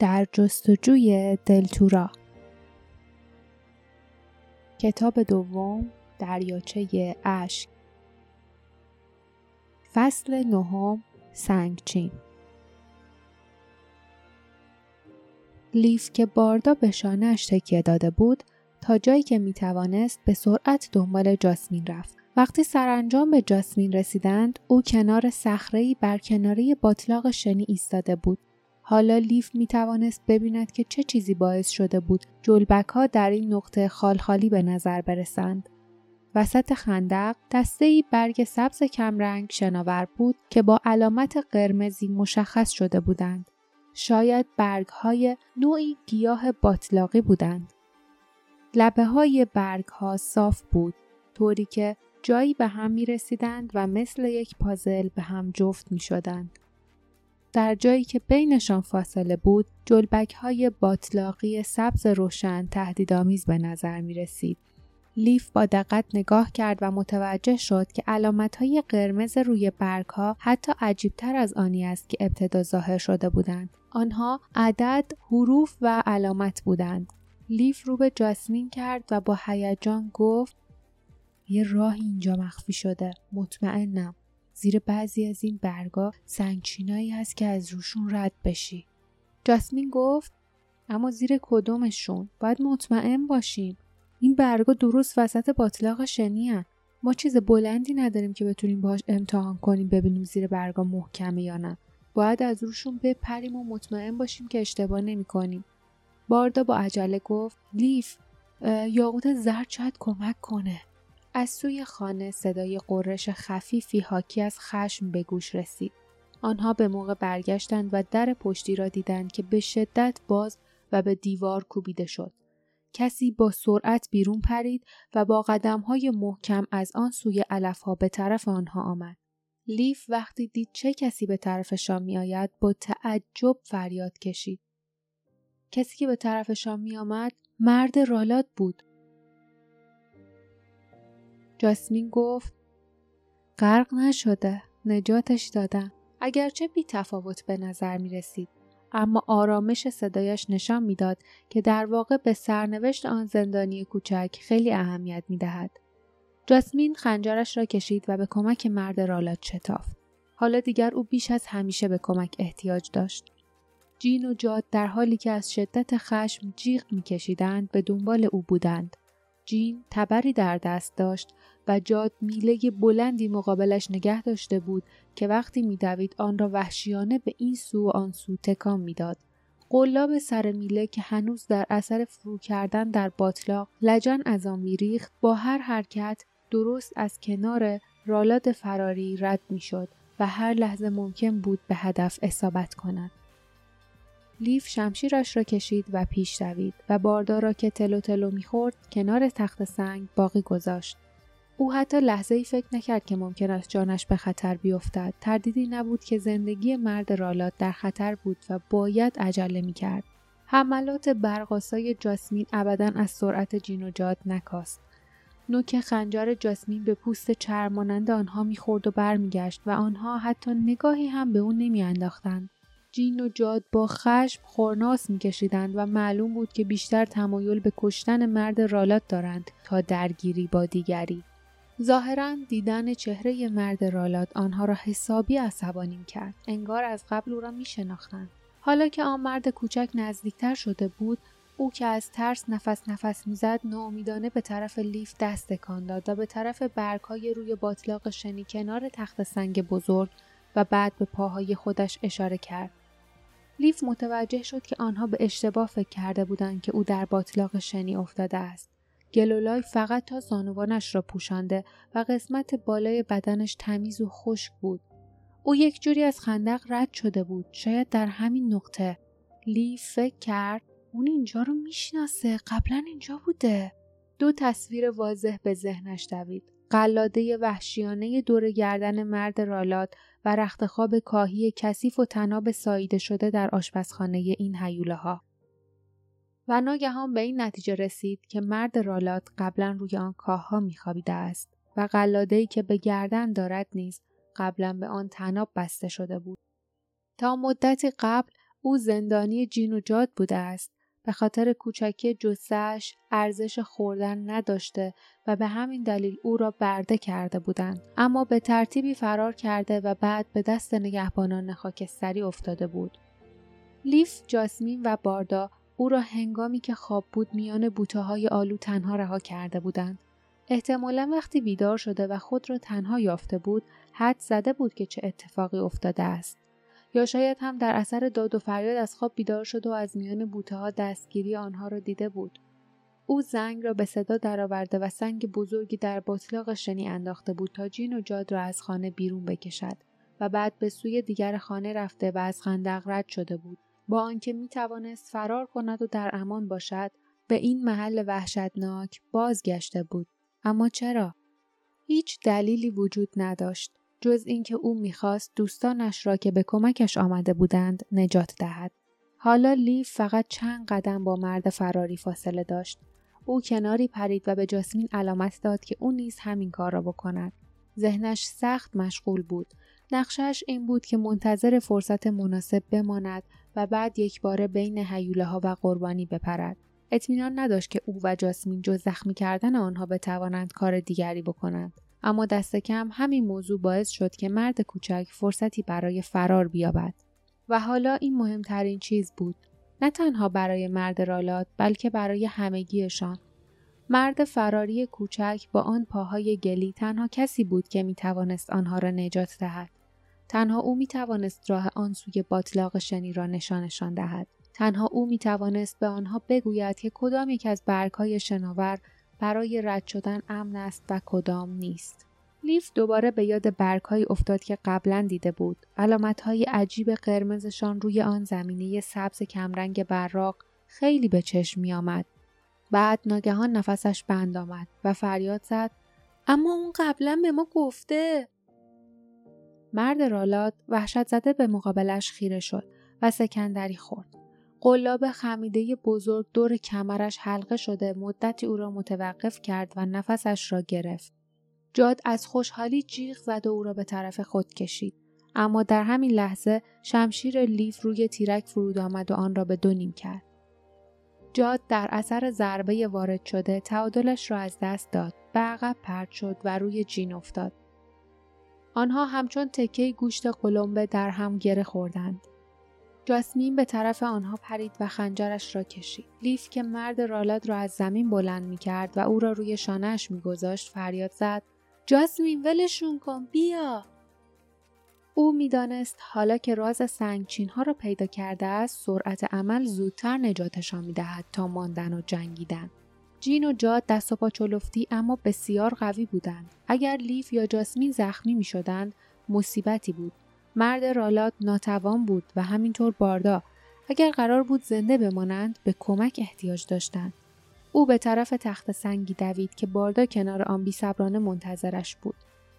در جستجوی دلتورا. کتاب دوم دریاچه اشک. فصل نهم سنگچین. لیف که باردا به شانهش تکیه داده بود تا جایی که می توانست به سرعت دنبال جاسمین رفت. وقتی سرانجام به جاسمین رسیدند او کنار صخره‌ای بر کناره باطلاق شنی ایستاده بود. حالا لیف می توانست ببیند که چه چیزی باعث شده بود جلبک ها در این نقطه خالخالی به نظر برسند. وسط خندق دسته ای برگ سبز کمرنگ شناور بود که با علامت قرمزی مشخص شده بودند. شاید برگ های نوعی گیاه باطلاقی بودند. لبه های برگ ها صاف بود طوری که جایی به هم می رسیدند و مثل یک پازل به هم جفت می شدند. در جایی که بینشان فاصله بود جلبک های باطلاقی سبز روشن تهدیدآمیز به نظر می رسید. لیف با دقت نگاه کرد و متوجه شد که علامت های قرمز روی برگ ها حتی عجیبتر از آنی است که ابتدا ظاهر شده بودند. آنها عدد، حروف و علامت بودند. لیف رو به جاسمین کرد و با هیجان گفت یه راه اینجا مخفی شده. مطمئنم. زیر بعضی از این برگا سنگچینایی هست که از روشون رد بشی. جاسمین گفت اما زیر کدومشون باید مطمئن باشیم. این برگا درست وسط باطلاق شنی هن. ما چیز بلندی نداریم که بتونیم باهاش امتحان کنیم ببینیم زیر برگا محکمه یا نه. باید از روشون بپریم و مطمئن باشیم که اشتباه نمی کنیم. باردا با عجله گفت لیف یاقوت زرد شاید کمک کنه. از سوی خانه صدای قررش خفیفی حاکی از خشم به گوش رسید. آنها به موقع برگشتند و در پشتی را دیدند که به شدت باز و به دیوار کوبیده شد. کسی با سرعت بیرون پرید و با های محکم از آن سوی علفها به طرف آنها آمد. لیف وقتی دید چه کسی به طرفشان می آید با تعجب فریاد کشید. کسی که به طرفشان می آمد مرد رالات بود. جاسمین گفت غرق نشده نجاتش دادم اگرچه بی تفاوت به نظر می رسید اما آرامش صدایش نشان می‌داد که در واقع به سرنوشت آن زندانی کوچک خیلی اهمیت می دهد. جاسمین خنجرش را کشید و به کمک مرد رالات شتافت. حالا دیگر او بیش از همیشه به کمک احتیاج داشت. جین و جاد در حالی که از شدت خشم جیغ میکشیدند به دنبال او بودند. جین تبری در دست داشت و جاد میله بلندی مقابلش نگه داشته بود که وقتی میدوید آن را وحشیانه به این سو و آن سو تکان می‌داد. قلاب سر میله که هنوز در اثر فرو کردن در باطلاق لجن از آن میریخت با هر حرکت درست از کنار رالاد فراری رد می‌شد و هر لحظه ممکن بود به هدف اصابت کند. لیف شمشیرش را کشید و پیش دوید و باردار که تلو تلو می‌خورد کنار تخت سنگ باقی گذاشت. او حتی لحظه ای فکر نکرد که ممکن است جانش به خطر بیفتد. تردیدی نبود که زندگی مرد رالات در خطر بود و باید عجله می کرد. حملات برقاسای جاسمین ابدا از سرعت جینوجاد نکاست. نوک خنجر جاسمین به پوست چرمانند آنها می‌خورد و برمیگشت و آنها حتی نگاهی هم به او نمیانداختند. جین و جاد با خشم خورناس میکشیدند و معلوم بود که بیشتر تمایل به کشتن مرد رالات دارند تا درگیری با دیگری. ظاهرا دیدن چهره مرد رالات آنها را حسابی عصبانی کرد. انگار از قبل او را می شناختند. حالا که آن مرد کوچک نزدیکتر شده بود او که از ترس نفس نفس می‌زد ناامیدانه به طرف لیف دست تکان داد و به طرف برگهای روی باطلاق شنی کنار تخت سنگ بزرگ و بعد به پاهای خودش اشاره کرد. لیف متوجه شد که آنها به اشتباه فکر کرده بودند که او در باطلاق شنی افتاده است. گلولای فقط تا زانوانش را پوشانده و قسمت بالای بدنش تمیز و خشک بود. او یک جوری از خندق رد شده بود. شاید در همین نقطه. لی فکر کرد اون اینجا رو می‌شناسه. قبلا اینجا بوده. دو تصویر واضح به ذهنش دوید. قلاده وحشیانه دور گردن مرد رالات و رختخواب کاهی کثیف و تناب ساییده شده در آشپزخانه این حیوله ها. و ناگهان به این نتیجه رسید که مرد رالات قبلا روی آن کاهها میخوابیده است و قلاده‌ای که به گردن دارد نیز قبلا به آن تناب بسته شده بود. تا مدتی قبل او زندانی جین و جاد بوده است. به خاطر کوچکی جسش ارزش خوردن نداشته و به همین دلیل او را برده کرده بودند. اما به ترتیبی فرار کرده و بعد به دست نگهبانان خاکستری افتاده بود. لیف جاسمین و باردا او را هنگامی که خواب بود میان بوته های آلو تنها رها کرده بودند. احتمالا وقتی بیدار شده و خود را تنها یافته بود حد زده بود که چه اتفاقی افتاده است. یا شاید هم در اثر داد و فریاد از خواب بیدار شد و از میان بوته ها دستگیری آنها را دیده بود. او زنگ را به صدا درآورده و سنگ بزرگی در بطلاق شنی انداخته بود تا جین و جاد را از خانه بیرون بکشد و بعد به سوی دیگر خانه رفته و از خندق رد شده بود. با آنکه می توانست فرار کند و در امان باشد به این محل وحشتناک بازگشته بود اما چرا هیچ دلیلی وجود نداشت جز اینکه او می‌خواست دوستانش را که به کمکش آمده بودند نجات دهد. حالا لیف فقط چند قدم با مرد فراری فاصله داشت. او کناری پرید و به جاسمین علامت داد که او نیز همین کار را بکند. ذهنش سخت مشغول بود. نقشش این بود که منتظر فرصت مناسب بماند و بعد یک بار بین حیوله ها و قربانی بپرد. اطمینان نداشت که او و جاسمین جز زخمی کردن آنها بتوانند کار دیگری بکنند. اما دست کم همین موضوع باعث شد که مرد کوچک فرصتی برای فرار بیابد و حالا این مهمترین چیز بود نه تنها برای مرد رالات بلکه برای همگیشان مرد فراری کوچک با آن پاهای گلی تنها کسی بود که می توانست آنها را نجات دهد تنها او می توانست راه آن سوی باطلاق شنی را نشانشان دهد تنها او می توانست به آنها بگوید که کدام یک از برگهای شناور برای رد شدن امن است و کدام نیست. لیف دوباره به یاد برگهایی افتاد که قبلا دیده بود. های عجیب قرمزشان روی آن زمینه سبز کمرنگ براق خیلی به چشم می آمد. بعد ناگهان نفسش بند آمد و فریاد زد اما اون قبلا به ما گفته مرد رالات وحشت زده به مقابلش خیره شد و سکندری خورد. قلاب خمیده بزرگ دور کمرش حلقه شده مدتی او را متوقف کرد و نفسش را گرفت. جاد از خوشحالی جیغ زد و او را به طرف خود کشید. اما در همین لحظه شمشیر لیف روی تیرک فرود آمد و آن را به دو نیم کرد. جاد در اثر ضربه وارد شده تعادلش را از دست داد. به عقب پرد شد و روی جین افتاد. آنها همچون تکه گوشت قلمبه در هم گره خوردند. جاسمین به طرف آنها پرید و خنجرش را کشید. لیف که مرد رالاد را از زمین بلند می کرد و او را روی شانهش می گذاشت فریاد زد جاسمین ولشون کن بیا او می‌دانست حالا که راز سنگچین ها را پیدا کرده است سرعت عمل زودتر نجاتشان می‌دهد تا ماندن و جنگیدن جین و جاد دست و پا چلفتی اما بسیار قوی بودند. اگر لیف یا جاسمین زخمی می شدند مصیبتی بود. مرد رالات ناتوان بود و همینطور باردا. اگر قرار بود زنده بمانند به کمک احتیاج داشتند. او به طرف تخت سنگی دوید که باردا کنار آن بیصبرانه منتظرش بود.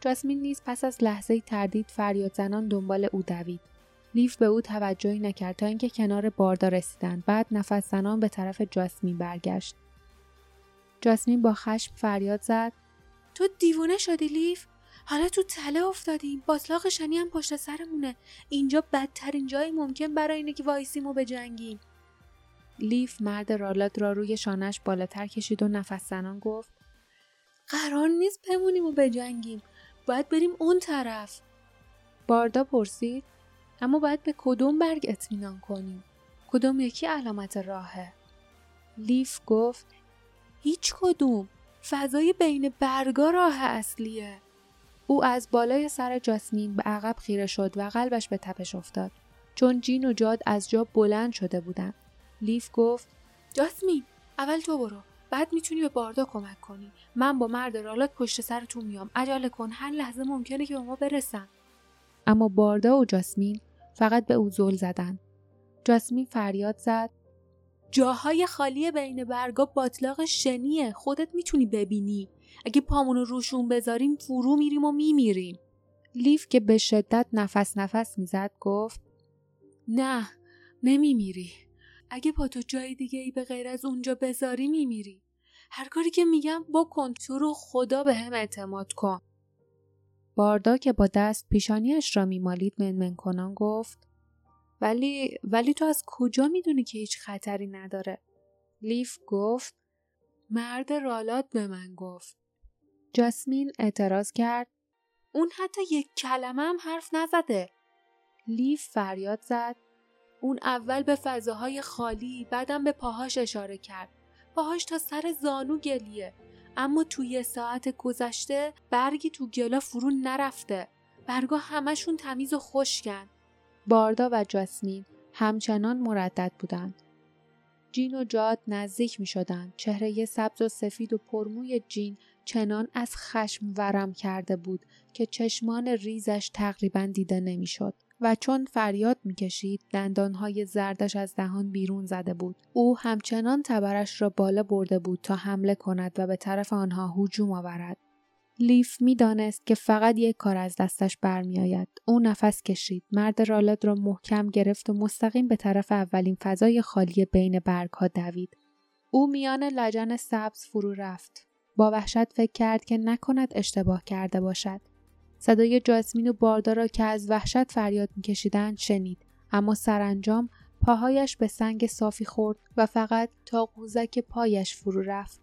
جاسمین نیز پس از لحظه تردید فریاد زنان دنبال او دوید. لیف به او توجهی نکرد تا اینکه کنار باردا رسیدند. بعد نفس زنان به طرف جاسمین برگشت. جاسمین با خشم فریاد زد. تو دیوونه شدی لیف؟ حالا تو تله افتادیم. باطلاق شنی هم پشت سرمونه. اینجا بدترین جایی ممکن برای اینه که وایسیم و بجنگیم. لیف مرد رالات را روی شانش بالاتر کشید و نفس زنان گفت قرار نیست بمونیم و بجنگیم. باید بریم اون طرف. باردا پرسید اما باید به کدوم برگ اطمینان کنیم؟ کدوم یکی علامت راهه؟ لیف گفت هیچ کدوم. فضای بین برگا راه اصلیه. او از بالای سر جاسمین به عقب خیره شد و قلبش به تپش افتاد. چون جین و جاد از جا بلند شده بودند. لیف گفت جاسمین اول تو برو. بعد می‌تونی به باردا کمک کنی. من با مرد رالات پشت سر میام. عجله کن. هر لحظه ممکنه که به ما برسن. اما باردا و جاسمین فقط به او زل زدن جاسمین فریاد زد. جاهای خالی بین برگا باطلاق شنیه. خودت می‌تونی ببینی. اگه پامونو روشون بذاریم فرو میریم و میمیریم. لیف که به شدت نفس نفس می‌زد گفت نه نمیمیری. اگه پا تو جای دیگه ای به غیر از اونجا بذاری میمیری. هر کاری که میگم بکن تو رو خدا به هم اعتماد کن. باردا که با دست پیشانیش را میمالید منمن کنان گفت ولی ولی تو از کجا می‌دونی که هیچ خطری نداره؟ لیف گفت مرد رالات به من گفت. جاسمین اعتراض کرد اون حتی یک کلمه هم حرف نزده. لیف فریاد زد. اون اول به فضاهای خالی بعدم به پاهاش اشاره کرد. پاهاش تا سر زانو گلیه. اما توی ساعت گذشته برگی تو گلا فرو نرفته. برگا همشون تمیز و خشکن. باردا و جاسمین همچنان مردد بودند جین و جاد نزدیک می شدند. چهره سبز و سفید و پرموی جین چنان از خشم ورم کرده بود که چشمان ریزش تقریبا دیده نمی‌شد. و چون فریاد می‌کشید دندانهای زردش از دهان بیرون زده بود او همچنان تبرش را بالا برده بود تا حمله کند و به طرف آنها هجوم آورد لیف می‌دانست که فقط یک کار از دستش برمیآید. او نفس کشید. مرد رالد را محکم گرفت و مستقیم به طرف اولین فضای خالی بین برگها دوید. او میان لجن سبز فرو رفت. با وحشت فکر کرد که نکند اشتباه کرده باشد. صدای جاسمین و باردا را که از وحشت فریاد میکشیدند شنید. اما سرانجام پاهایش به سنگ صافی خورد و فقط تا قوزک پایش فرو رفت.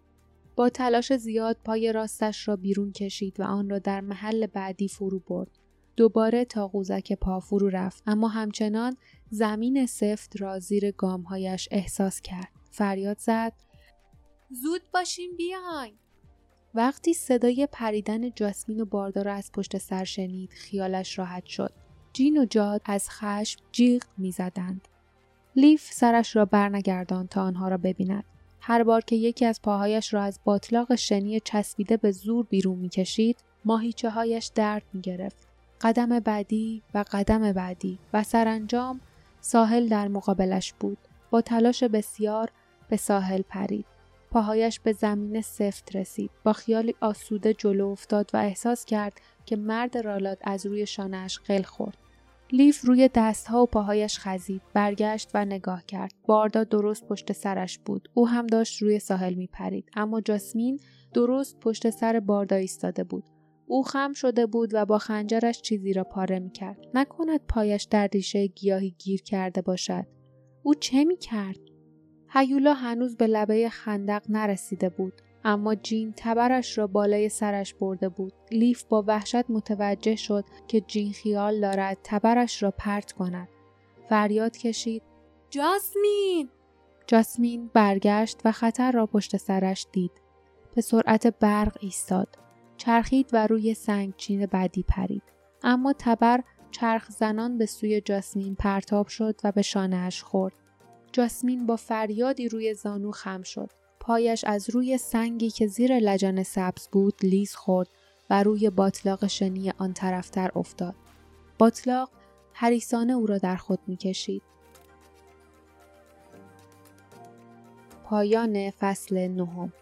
با تلاش زیاد پای راستش را بیرون کشید و آن را در محل بعدی فرو برد. دوباره تا قوزک پا فرو رفت اما همچنان زمین سفت را زیر گامهایش احساس کرد. فریاد زد زود باشیم بیاین. وقتی صدای پریدن جاسمین و باردار از پشت سر شنید خیالش راحت شد. جین و جاد از خشم جیغ می‌زدند. لیف سرش را برنگردان تا آنها را ببیند. هر بار که یکی از پاهایش را از باطلاق شنی چسبیده به زور بیرون می‌کشید ماهیچه هایش درد می‌گرفت. قدم بعدی و قدم بعدی و سرانجام ساحل در مقابلش بود. با تلاش بسیار به ساحل پرید. پاهایش به زمین سفت رسید. با خیالی آسوده جلو افتاد و احساس کرد که مرد رالات از روی شانهاش قل خورد. لیف روی دستها و پاهایش خزید برگشت و نگاه کرد باردا درست پشت سرش بود او هم داشت روی ساحل می پرید اما جاسمین درست پشت سر باردا ایستاده بود او خم شده بود و با خنجرش چیزی را پاره می کرد. نکند پایش در ریشه گیاهی گیر کرده باشد. او چه می کرد؟ هیولا هنوز به لبه خندق نرسیده بود اما جین تبرش را بالای سرش برده بود. لیف با وحشت متوجه شد که جین خیال دارد تبرش را پرت کند. فریاد کشید جاسمین! جاسمین برگشت و خطر را پشت سرش دید. به سرعت برق ایستاد. چرخید و روی سنگ چین بعدی پرید. اما تبر چرخ زنان به سوی جاسمین پرتاب شد و به شانهاش خورد. جاسمین با فریادی روی زانو خم شد. پایش از روی سنگی که زیر لجن سبز بود لیز خورد و روی باطلاق شنی آن طرفتر افتاد. باطلاق حریسانه او را در خود می‌کشید. پایان فصل نهم